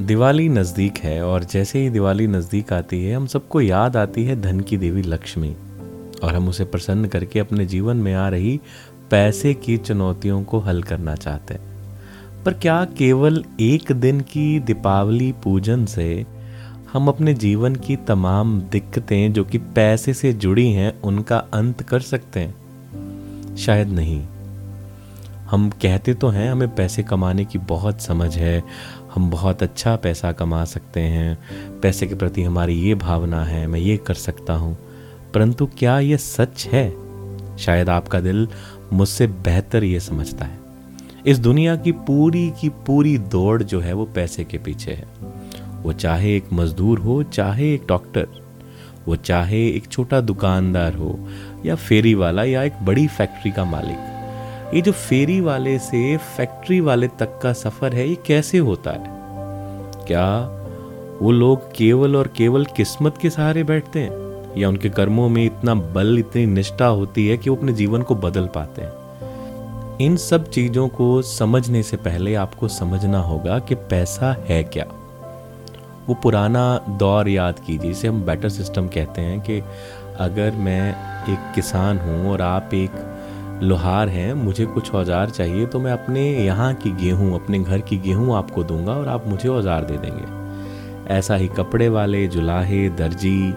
दिवाली नज़दीक है और जैसे ही दिवाली नज़दीक आती है, हम सबको याद आती है धन की देवी लक्ष्मी। और हम उसे प्रसन्न करके अपने जीवन में आ रही पैसे की चुनौतियों को हल करना चाहते हैं। पर क्या केवल एक दिन की दीपावली पूजन से हम अपने जीवन की तमाम दिक्कतें जो कि पैसे से जुड़ी हैं, उनका अंत कर सकते हैं? शायद नहीं। हम कहते तो हैं, हमें पैसे कमाने की बहुत समझ है। हम बहुत अच्छा पैसा कमा सकते हैं। पैसे के प्रति हमारी ये भावना है, मैं ये कर सकता हूँ। परंतु क्या ये सच है? शायद आपका दिल मुझसे बेहतर ये समझता है। इस दुनिया की पूरी की पूरी दौड़ जो है, वो पैसे के पीछे है। वो चाहे एक मजदूर हो, चाहे एक डॉक्टर, वो चाहे एक छोटा दुकानदार हो, या फेरी वाला या एक बड़ी फैक्ट्री का मालिक। ये जो फेरी वाले से फैक्ट्री वाले तक का सफ़र है, ये कैसे होता है? क्या वो लोग केवल और केवल किस्मत के सहारे बैठते हैं? या उनके कर्मों में इतना बल, इतनी निष्ठा होती है कि वो अपने जीवन को बदल पाते हैं? इन सब चीज़ों को समझने से पहले आपको समझना होगा कि पैसा है क्या। वो पुराना दौर याद कीजिए जिसे हम बेटर सिस्टम कहते हैं कि अगर मैं एक किसान हूँ और आप एक लोहार हैं, मुझे कुछ औज़ार चाहिए तो मैं अपने यहाँ की गेहूँ, अपने घर की गेहूँ आपको दूँगा और आप मुझे औज़ार दे देंगे। ऐसा ही कपड़े वाले, जुलाहे, दर्जी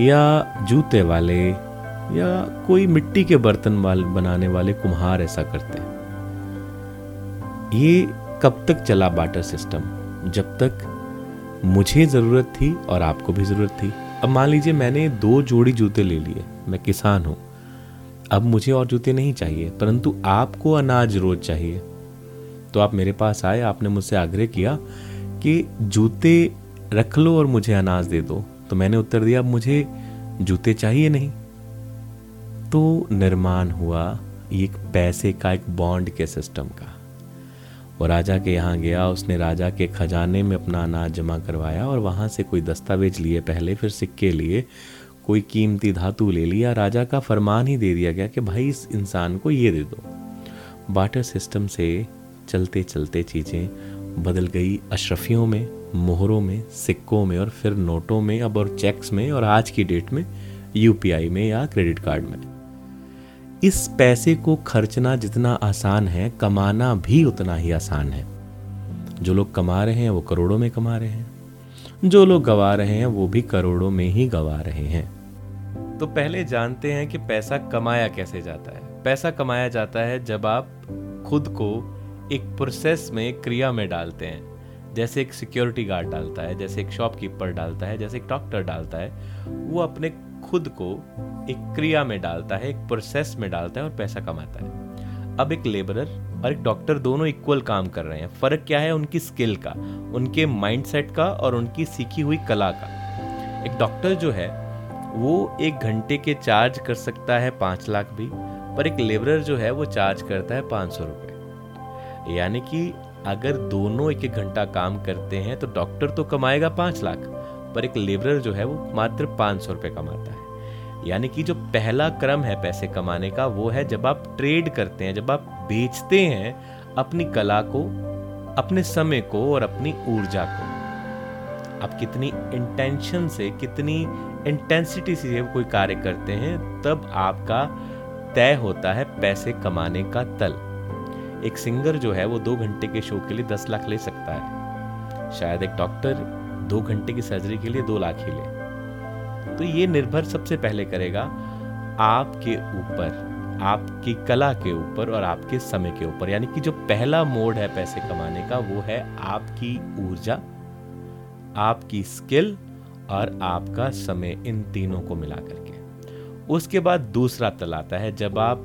या जूते वाले या कोई मिट्टी के बर्तन वाले, बनाने वाले कुम्हार ऐसा करते हैं। ये कब तक चला बाटर सिस्टम जब तक मुझे ज़रूरत थी और आपको भी ज़रूरत थी। अब मान लीजिए मैंने दो जोड़ी जूते ले लिए, मैं किसान हूँ। अब मुझे और जूते नहीं चाहिए, परंतु आपको अनाज रोज चाहिए। तो आप मेरे पास आए, आपने मुझसे आग्रह किया कि जूते रख लो और मुझे अनाज दे दो। तो मैंने उत्तर दिया मुझे जूते चाहिए नहीं। तो निर्माण हुआ एक पैसे का, एक बॉन्ड के सिस्टम का। वो राजा के यहाँ गया, उसने राजा के खजाने में अपना अनाज जमा करवाया और वहाँ से कोई दस्तावेज़ लिए, पहले फिर सिक्के लिए। कोई कीमती धातु ले लिया, राजा का फरमान ही दे दिया गया कि भाई इस इंसान को ये दे दो। बाटर सिस्टम से चलते चलते चीज़ें बदल गई अशरफियों में, मोहरों में, सिक्कों में और फिर नोटों में, अब और चेक्स में और आज की डेट में यूपीआई में या क्रेडिट कार्ड में। इस पैसे को खर्चना जितना आसान है, कमाना भी उतना ही आसान है। जो लोग कमा रहे हैं, वो करोड़ों में कमा रहे हैं। जो लोग गवा रहे हैं, वो भी करोड़ों में ही गवा रहे हैं। तो पहले जानते हैं कि पैसा कमाया कैसे जाता है। पैसा कमाया जाता है जब आप खुद को एक प्रोसेस में क्रिया में डालते हैं। जैसे एक सिक्योरिटी गार्ड डालता है, जैसे एक शॉपकीपर डालता है, जैसे एक डॉक्टर डालता है, वो अपने खुद को एक क्रिया में डालता है, एक प्रोसेस में डालता है और पैसा कमाता है। अब एक लेबरर और एक डॉक्टर दोनों इक्वल काम कर रहे हैं। फ़र्क क्या है? उनकी स्किल का, उनके माइंडसेट का और उनकी सीखी हुई कला का। एक डॉक्टर जो है, वो एक घंटे के चार्ज कर सकता है पाँच लाख भी, पर एक लेबरर जो है, वो चार्ज करता है पाँच सौ रुपए। यानी कि अगर दोनों एक एक घंटा काम करते हैं तो डॉक्टर तो कमाएगा पाँच लाख, पर एक लेबरर जो है, वो मात्र पाँच सौ रुपए कमाता है। यानी कि जो पहला क्रम है पैसे कमाने का, वो है जब आप ट्रेड करते हैं, जब आप बेचते हैं अपनी कला को, अपने समय को और अपनी ऊर्जा को। आप कितनी इंटेंशन से, कितनी इंटेंसिटी से कोई कार्य करते हैं, तब आपका तय होता है पैसे कमाने का तल। एक सिंगर जो है, वो दो घंटे के शो के लिए दस लाख ले सकता है। शायद एक डॉक्टर दो घंटे की सर्जरी के लिए दो लाख ही ले। तो ये निर्भर सबसे पहले करेगा आपके ऊपर, आपकी कला के ऊपर और आपके समय के ऊपर। यानी कि जो पहला मोड है पैसे कमाने का, वो है आपकी ऊर्जा, आपकी स्किल और आपका समय इन तीनों को मिला करके उसके बाद दूसरा तल आता है, जब आप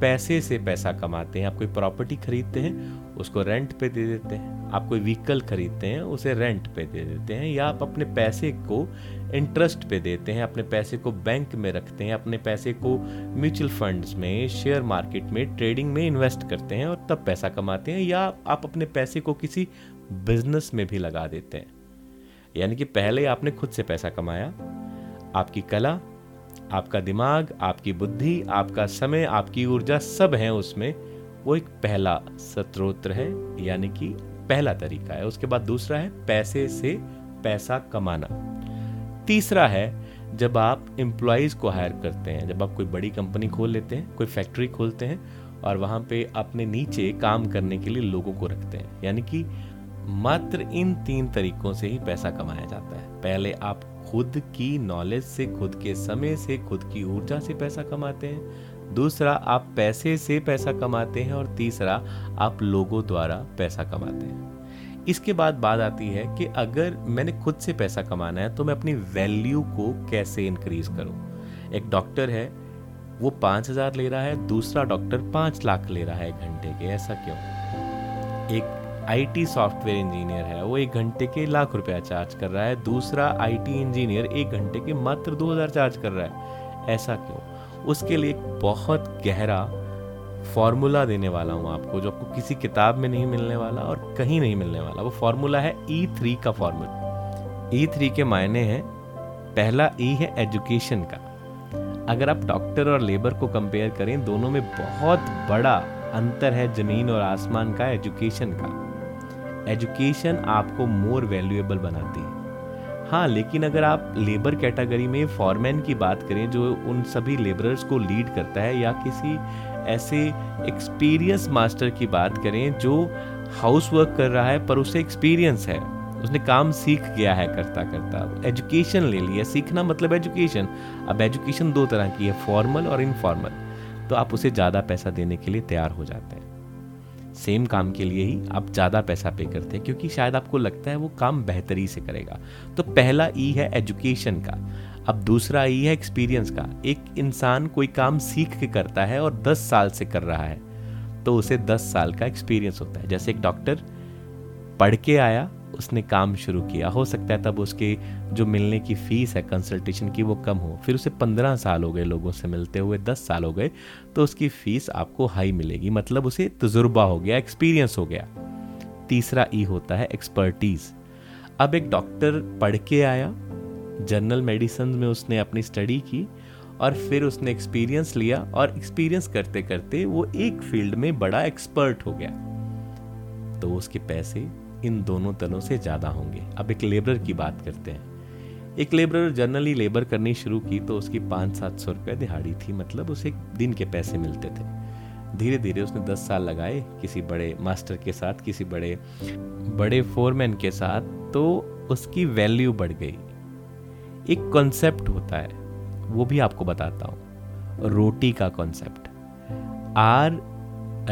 पैसे से पैसा कमाते हैं, आप कोई प्रॉपर्टी खरीदते हैं, उसको रेंट पे दे देते हैं, आप कोई व्हीकल खरीदते हैं, उसे रेंट पे दे देते हैं, या आप अपने पैसे को इंटरेस्ट पे देते हैं, अपने पैसे को बैंक में रखते हैं, अपने पैसे को म्यूचुअल फंड्स में शेयर मार्केट में ट्रेडिंग में इन्वेस्ट करते हैं और तब पैसा कमाते हैं, या आप अपने पैसे को किसी बिज़नेस में भी लगा देते हैं। यानी कि पहले आपने खुद से पैसा कमाया, आपकी कला आपका दिमाग, आपकी बुद्धि, आपका समय, आपकी ऊर्जा सब है उसमें। वो एक पहला स्त्रोत्र है, यानी कि पहला तरीका है। उसके बाद दूसरा है पैसे से पैसा कमाना। तीसरा है जब आप एम्प्लॉयज़ को हायर करते हैं, जब आप कोई बड़ी कंपनी खोल लेते हैं, कोई फैक्ट्री खोलते हैं और वहाँ पे अपने नीचे काम करने के लिए लोगों को रखते हैं। यानी कि मात्र इन तीन तरीकों से ही पैसा कमाया जाता है। पहले आप खुद की नॉलेज से, खुद के समय से, खुद की ऊर्जा से पैसा कमाते हैं। दूसरा, आप पैसे से पैसा कमाते हैं और तीसरा, आप लोगों द्वारा पैसा कमाते हैं। इसके बाद बात आती है कि अगर मैंने खुद से पैसा कमाना है तो मैं अपनी वैल्यू को कैसे इंक्रीज करूँ? एक डॉक्टर है, वो पाँच हज़ार ले रहा है, दूसरा डॉक्टर पाँच लाख ले रहा है घंटे के, ऐसा क्यों? एक आईटी सॉफ्टवेयर इंजीनियर है, वो एक घंटे के लाख रुपया चार्ज कर रहा है, दूसरा आईटी इंजीनियर एक घंटे के मात्र दो हज़ार चार्ज कर रहा है। ऐसा क्यों? उसके लिए एक बहुत गहरा फॉर्मूला देने वाला हूँ आपको, जो आपको किसी किताब में नहीं मिलने वाला और कहीं नहीं मिलने वाला। वो फॉर्मूला है ई e थ्री का फॉर्मूला ई थ्री के मायने हैं, पहला ई e है एजुकेशन का। अगर आप डॉक्टर और लेबर को कंपेयर करें, दोनों में बहुत बड़ा अंतर है ज़मीन और आसमान का एजुकेशन का। एजुकेशन आपको मोर वैल्यूएबल बनाती है। हाँ लेकिन अगर आप लेबर कैटेगरी में फॉरमैन की बात करें, जो उन सभी लेबरर्स को लीड करता है, या किसी ऐसे एक्सपीरियंस मास्टर की बात करें, जो हाउस वर्क कर रहा है, पर उसे एक्सपीरियंस है, उसने काम सीख गया है करता करता, एजुकेशन ले लिया। सीखना मतलब एजुकेशन। अब एजुकेशन दो तरह की है, फॉर्मल और इनफॉर्मल। तो आप उसे ज़्यादा पैसा देने के लिए तैयार हो जाते हैं। सेम काम के लिए ही आप ज़्यादा पैसा पे करते हैं, क्योंकि शायद आपको लगता है वो काम बेहतरी से करेगा। तो पहला ई है एजुकेशन का। अब दूसरा ई है एक्सपीरियंस का। एक इंसान कोई काम सीख के करता है और दस साल से कर रहा है तो उसे दस साल का एक्सपीरियंस होता है। जैसे एक डॉक्टर पढ़ के आया उसने काम शुरू किया। हो सकता है तब उसके जो मिलने की फ़ीस है कंसल्टेशन की वो कम हो। फिर उसे पंद्रह साल हो गए लोगों से मिलते हुए, दस साल हो गए तो उसकी फ़ीस आपको हाई मिलेगी। मतलब उसे तजुर्बा हो गया एक्सपीरियंस हो गया। तीसरा ई होता है एक्सपर्टीज अब एक डॉक्टर पढ़ के आया जनरल मेडिसिन में उसने अपनी स्टडी की और फिर उसने एक्सपीरियंस लिया और एक्सपीरियंस करते करते वो एक फ़ील्ड में बड़ा एक्सपर्ट हो गया। तो उसके पैसे इन दोनों तरह से ज़्यादा होंगे। अब एक लेबर की बात करते हैं। एक लेबर जनरली लेबर करनी शुरू की तो उसकी पाँच सात सौ रुपये दिहाड़ी थी मतलब उसे दिन के पैसे मिलते थे। धीरे धीरे उसने दस साल लगाए किसी बड़े मास्टर के साथ, किसी बड़े बड़े फोरमैन के साथ तो उसकी वैल्यू बढ़ गई। एक कॉन्सेप्ट होता है, वो भी आपको बताता हूँ। रोटी का concept R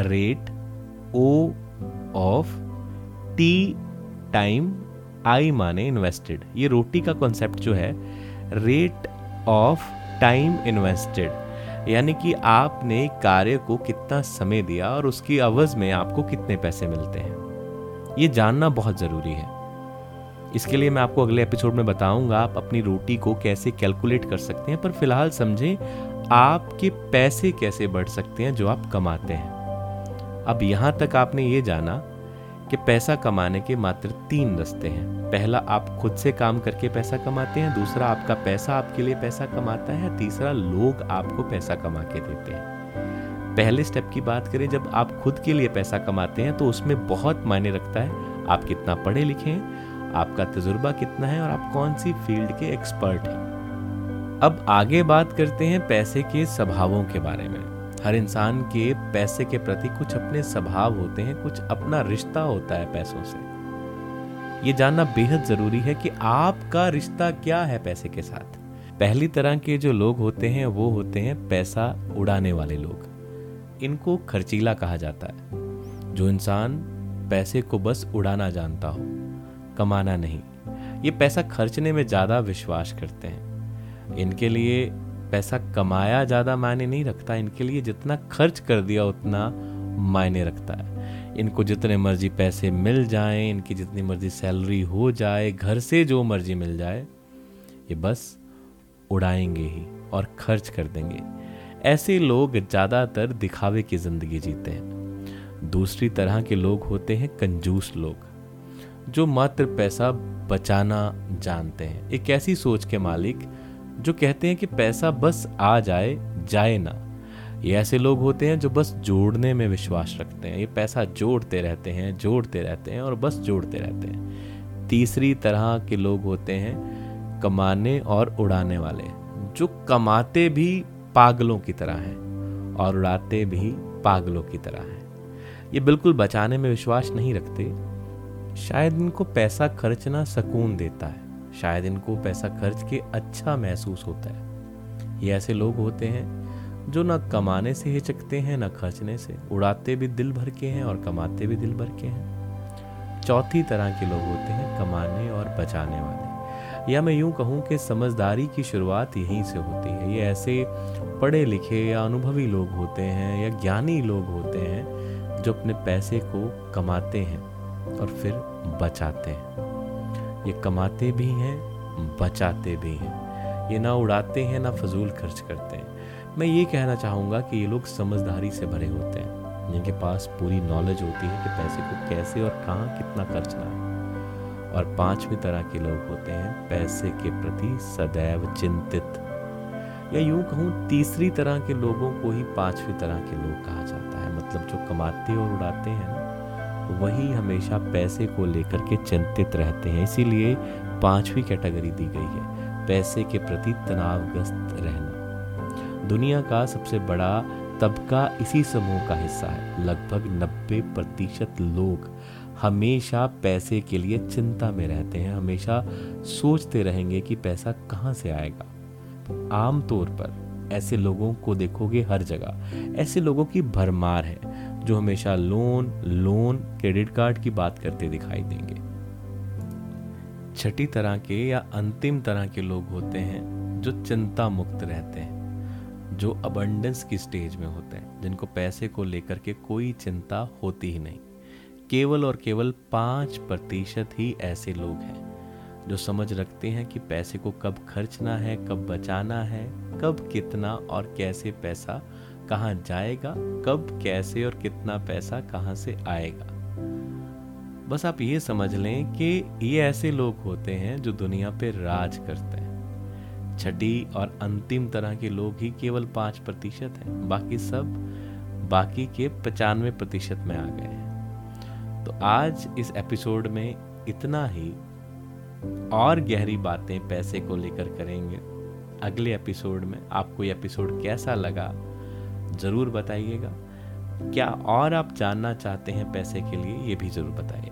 rate O of T time I माने इन्वेस्टेड ये रोटी का कॉन्सेप्ट जो है रेट ऑफ़ टाइम इन्वेस्टेड यानी कि आपने कार्य को कितना समय दिया और उसकी अवज में आपको कितने पैसे मिलते हैं। ये जानना बहुत ज़रूरी है। इसके लिए मैं आपको अगले एपिसोड में बताऊँगा आप अपनी रोटी को कैसे कैलकुलेट कर सकते हैं, पर फ़िलहाल समझें आपके पैसे कैसे बढ़ सकते हैं जो आप कमाते हैं। अब यहाँ तक आपने ये जाना कि पैसा कमाने के मात्र तीन रास्ते हैं। पहला, आप खुद से काम करके पैसा कमाते हैं। दूसरा, आपका पैसा आपके लिए पैसा कमाता है। तीसरा, लोग आपको पैसा कमा के देते हैं। पहले स्टेप की बात करें, जब आप खुद के लिए पैसा कमाते हैं तो उसमें बहुत मायने रखता है। आप कितना पढ़े लिखे हैं, आपका तजुर्बा कितना है और आप कौन सी फ़ील्ड के एक्सपर्ट हैं। अब आगे बात करते हैं पैसे के स्वभावों के बारे में। हर इंसान के पैसे के प्रति कुछ अपने स्वभाव होते हैं, कुछ अपना रिश्ता होता है पैसों से। ये जानना बेहद ज़रूरी है कि आपका रिश्ता क्या है पैसे के साथ। पहली तरह के जो लोग होते हैं, वो होते हैं पैसा उड़ाने वाले लोग। इनको खर्चीला कहा जाता है। जो इंसान पैसे को बस उड़ाना जानता हो, कमाना नहीं, ये पैसा खर्चने में ज़्यादा विश्वास करते हैं। इनके लिए पैसा कमाया ज़्यादा मायने नहीं रखता, इनके लिए जितना खर्च कर दिया उतना मायने रखता है। इनको जितने मर्ज़ी पैसे मिल जाएँ, इनकी जितनी मर्ज़ी सैलरी हो जाए, घर से जो मर्ज़ी मिल जाए, ये बस उड़ाएँगे ही और खर्च कर देंगे। ऐसे लोग ज़्यादातर दिखावे की ज़िंदगी जीते हैं। दूसरी तरह के लोग होते हैं कंजूस लोग, जो मात्र पैसा बचाना जानते हैं। एक ऐसी सोच के मालिक जो कहते हैं कि पैसा बस आ जाए जाए ना। ये ऐसे लोग होते हैं जो बस जोड़ने में विश्वास रखते हैं। ये पैसा जोड़ते रहते हैं, जोड़ते रहते हैं और बस जोड़ते रहते हैं। तीसरी तरह के लोग होते हैं कमाने और उड़ाने वाले, जो कमाते भी पागलों की तरह हैं और उड़ाते भी पागलों की तरह हैं। ये बिल्कुल बचाने में विश्वास नहीं रखते। शायद इनको पैसा खर्चना सुकून देता है। शायद इनको पैसा खर्च के अच्छा महसूस होता है। ये ऐसे लोग होते हैं जो ना कमाने से हिचकते हैं, ना खर्चने से। उड़ाते भी दिल भर के हैं और कमाते भी दिल भर के हैं। चौथी तरह के लोग होते हैं कमाने और बचाने वाले। या मैं यूँ कहूँ कि समझदारी की शुरुआत यहीं से होती है। ये ऐसे पढ़े लिखे या अनुभवी लोग होते हैं या ज्ञानी लोग होते हैं जो अपने पैसे को कमाते हैं और फिर बचाते हैं। ये कमाते भी हैं, बचाते भी हैं। ये ना उड़ाते हैं, ना फजूल खर्च करते हैं। मैं ये कहना चाहूँगा कि ये लोग समझदारी से भरे होते हैं, जिनके पास पूरी नॉलेज होती है कि पैसे को कैसे और कहाँ कितना खर्चना है। और पांचवी तरह के लोग होते हैं, पैसे के प्रति सदैव चिंतित। या यूँ कहूँ, तीसरी तरह के लोगों को ही पांचवी तरह के लोग कहा जाता है। मतलब जो कमाते और उड़ाते हैं ना वही हमेशा पैसे को लेकर के चिंतित रहते हैं, इसीलिए पांचवी कैटेगरी दी गई है, पैसे के प्रति तनावग्रस्त रहना। दुनिया का सबसे बड़ा तबका इसी समूह का हिस्सा है, लगभग 90 प्रतिशत लोग हमेशा पैसे के लिए चिंता में रहते हैं, हमेशा सोचते रहेंगे कि पैसा कहाँ से आएगा। आमतौर पर ऐसे लोगों को देखोगे हर जगह, ऐसे लोगों की भरमार है जो हमेशा लोन लोन क्रेडिट कार्ड की बात करते दिखाई देंगे। छठी तरह के या अंतिम तरह के लोग होते हैं जो चिंता मुक्त रहते हैं, जो अबंडेंस की स्टेज में होते हैं, जिनको पैसे को लेकर के कोई चिंता होती ही नहीं। केवल और केवल पाँच प्रतिशत ही ऐसे लोग हैं जो समझ रखते हैं कि पैसे को कब खर्चना है, कब बचाना है, कब कितना और कैसे पैसा कहाँ जाएगा, कब, कैसे और कितना पैसा कहाँ से आएगा। बस आप ये समझ लें कि ये ऐसे लोग होते हैं जो दुनिया पे राज करते हैं। छठी और अंतिम तरह के लोग ही केवल पाँच प्रतिशत हैं, बाकी सब बाकी के पचानवे प्रतिशत में आ गए हैं। तो आज इस एपिसोड में इतना ही। और गहरी बातें पैसे को लेकर करेंगे। अगले एपिसोड में आपको ये एपिसोड कैसा लगा? ज़रूर बताइएगा। क्या और आप जानना चाहते हैं पैसे के लिए, ये भी ज़रूर बताइए।